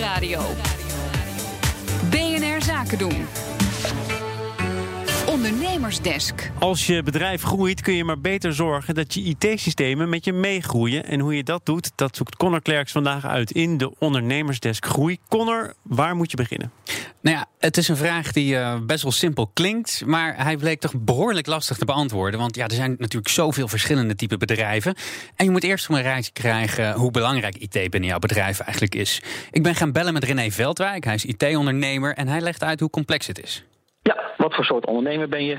Nieuwsradio. BNR Zaken doen. Ondernemersdesk. Als je bedrijf groeit, kun je maar beter zorgen dat je IT-systemen met je meegroeien. En hoe je dat doet, dat zoekt Connor Klerks vandaag uit in de Ondernemersdesk Groei. Connor, waar moet je beginnen? Nou ja, het is een vraag die uh, best wel simpel klinkt, maar hij bleek toch behoorlijk lastig te beantwoorden. Want ja, er zijn natuurlijk zoveel verschillende type bedrijven. En je moet eerst een rijtje krijgen hoe belangrijk IT binnen jouw bedrijf eigenlijk is. Ik ben gaan bellen met René Veldwijk, hij is IT-ondernemer en hij legt uit hoe complex het is. Wat voor soort ondernemer ben je?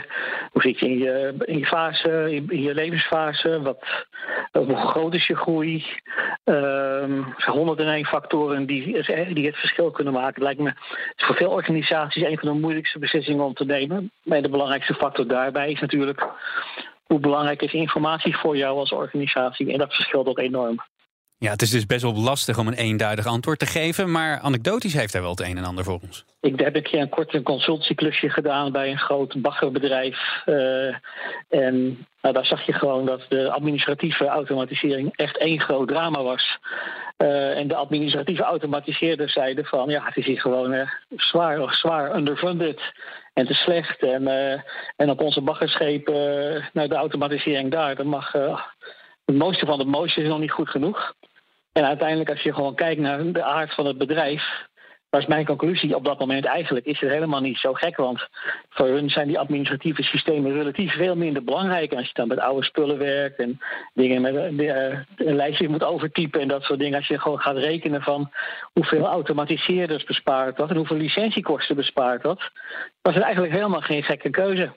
Hoe zit je in je, in je fase, in je levensfase? Wat, hoe groot is je groei? Um, er 101 factoren die, die het verschil kunnen maken. Het lijkt me voor veel organisaties een van de moeilijkste beslissingen om te nemen. Maar de belangrijkste factor daarbij is natuurlijk hoe belangrijk is informatie voor jou als organisatie. En dat verschilt ook enorm. Ja, het is dus best wel lastig om een eenduidig antwoord te geven, maar anekdotisch heeft hij wel het een en ander voor ons. Ik heb een keer een kort consultieklusje gedaan bij een groot baggerbedrijf. Uh, en nou, daar zag je gewoon dat de administratieve automatisering echt één groot drama was. Uh, en de administratieve automatiseerders zeiden van ja, het is hier gewoon uh, zwaar, zwaar underfunded en te slecht. En, en op onze baggerschepen, nou, de automatisering daar, dat mag. het mooiste van het mooiste is nog niet goed genoeg. En uiteindelijk, als je gewoon kijkt naar de aard van het bedrijf, was mijn conclusie op dat moment eigenlijk is het helemaal niet zo gek. Want voor hun zijn die administratieve systemen relatief veel minder belangrijk. als je dan met oude spullen werkt en dingen met de, uh, een lijstje moet overtypen en dat soort dingen. Als je gewoon gaat rekenen van hoeveel automatiseerders bespaart dat en hoeveel licentiekosten bespaart dat, was het eigenlijk helemaal geen gekke keuze.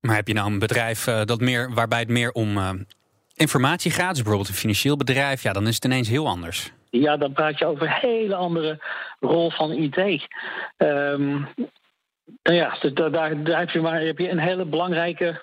Maar heb je nou een bedrijf uh, dat meer, waarbij het meer om informatie gaat, bijvoorbeeld een financieel bedrijf, ja, dan is het ineens heel anders. Ja, dan praat je over een hele andere rol van IT. Um, nou ja, daar, daar, heb, je maar, heb je een hele belangrijke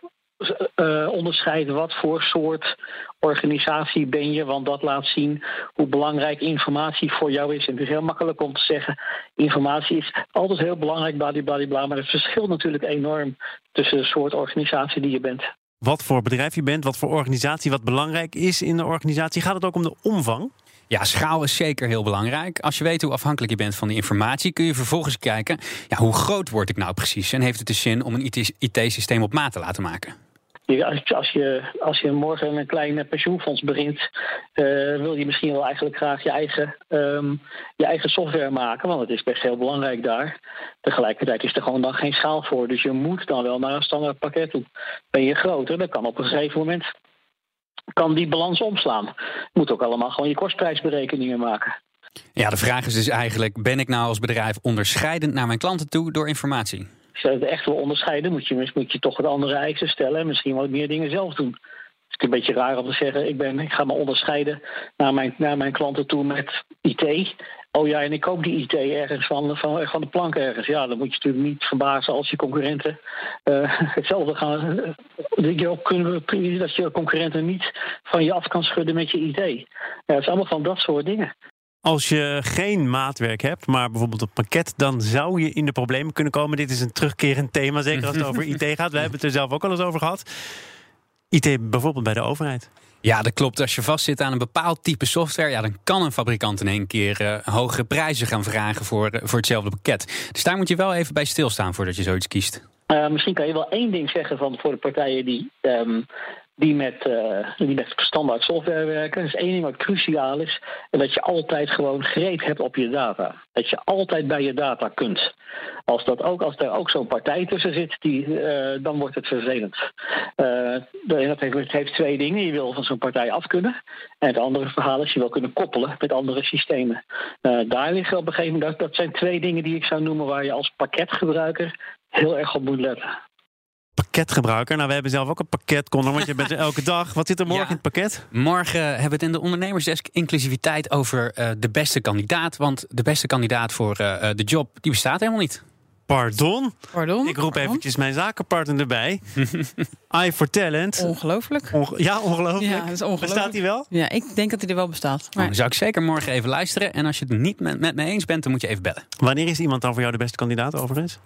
uh, onderscheid. Wat voor soort organisatie ben je? Want dat laat zien hoe belangrijk informatie voor jou is. En het is heel makkelijk om te zeggen: informatie is altijd heel belangrijk, bladibladibla. Maar het verschilt natuurlijk enorm tussen de soort organisatie die je bent wat voor bedrijf je bent, wat voor organisatie, wat belangrijk is in de organisatie. Gaat het ook om de omvang? Ja, schaal is zeker heel belangrijk. Als je weet hoe afhankelijk je bent van die informatie, kun je vervolgens kijken: ja, hoe groot word ik nou precies? En heeft het de zin om een IT-systeem op maat te laten maken? Als je, als je morgen een klein pensioenfonds begint, uh, wil je misschien wel eigenlijk graag je eigen, um, je eigen software maken, want het is best heel belangrijk daar. Tegelijkertijd is er gewoon dan geen schaal voor, dus je moet dan wel naar een standaard pakket toe. Ben je groter, dan kan op een gegeven moment kan die balans omslaan. Je moet ook allemaal gewoon je kostprijsberekeningen maken. Ja, de vraag is dus eigenlijk: ben ik nou als bedrijf onderscheidend naar mijn klanten toe door informatie? Je het echt wil onderscheiden, moet je, moet je toch wat andere eisen stellen en misschien wat meer dingen zelf doen. Het is een beetje raar om te zeggen, ik, ben, ik ga me onderscheiden naar mijn, naar mijn klanten toe met IT. Oh ja, en ik koop die IT ergens van, van, van de plank ergens. Ja, dan moet je natuurlijk niet verbazen als je concurrenten uh, hetzelfde gaan. Uh, dat, je ook kunnen, dat je concurrenten niet van je af kan schudden met je IT. Ja, het is allemaal van dat soort dingen. Als je geen maatwerk hebt, maar bijvoorbeeld een pakket, dan zou je in de problemen kunnen komen. Dit is een terugkerend thema, zeker als het over IT gaat. We hebben het er zelf ook al eens over gehad. IT bijvoorbeeld bij de overheid. Ja, dat klopt. Als je vastzit aan een bepaald type software, ja, dan kan een fabrikant in één keer uh, hogere prijzen gaan vragen voor, uh, voor hetzelfde pakket. Dus daar moet je wel even bij stilstaan voordat je zoiets kiest. Uh, misschien kan je wel één ding zeggen van voor de partijen die um, die met, uh, die met standaard software werken. Is één ding wat cruciaal is. En dat je altijd gewoon greep hebt op je data. Dat je altijd bij je data kunt. Als, dat ook, als er ook zo'n partij tussen zit, die, uh, dan wordt het vervelend. Uh, dat heeft, het heeft twee dingen. Je wil van zo'n partij af kunnen. En het andere verhaal is je wil kunnen koppelen met andere systemen. daar liggen op een gegeven moment, dat, dat zijn twee dingen die ik zou noemen waar je als pakketgebruiker heel erg op moet letten pakketgebruiker. Nou, we hebben zelf ook een pakket, Connor, want je bent er elke dag. Wat zit er morgen in het pakket? Morgen hebben we het in de ondernemersdesk inclusiviteit over uh, de beste kandidaat. Want de beste kandidaat voor uh, de job, die bestaat helemaal niet. Pardon? Pardon? Ik roep Pardon? eventjes mijn zakenpartner erbij. I for Talent. Ongelooflijk. Onge ja, ongelooflijk. Ja, dat is ongelooflijk. Bestaat hij wel? Ja, ik denk dat hij er wel bestaat. Maar... Nou, zou ik zeker morgen even luisteren. En als je het niet met, met me eens bent, dan moet je even bellen. Wanneer is iemand dan voor jou de beste kandidaat overigens?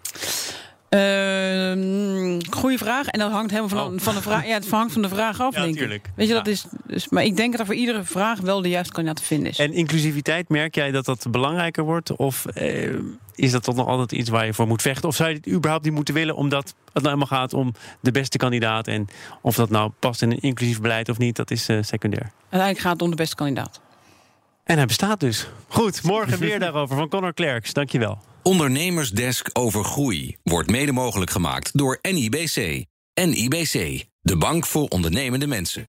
Ehm, goeie vraag. En dat hangt helemaal van, Oh. van de vraag. Ja, het hangt van de vraag af, Ja, denk tuurlijk. ik. Weet je, dat is. Dus, maar ik denk dat er voor iedere vraag wel de juiste kandidaat te vinden is. En inclusiviteit, merk jij dat dat belangrijker wordt? Of eh, is dat toch nog altijd iets waar je voor moet vechten? Of zou je het überhaupt niet moeten willen, omdat het nou helemaal gaat om de beste kandidaat? En of dat nou past in een inclusief beleid of niet, dat is eh, secundair. Uiteindelijk gaat het om de beste kandidaat. En hij bestaat dus. Goed, morgen weer daarover van Connor Klerks. Dankjewel. Ondernemersdesk over groei wordt mede mogelijk gemaakt door NIBC. NIBC, de bank voor ondernemende mensen.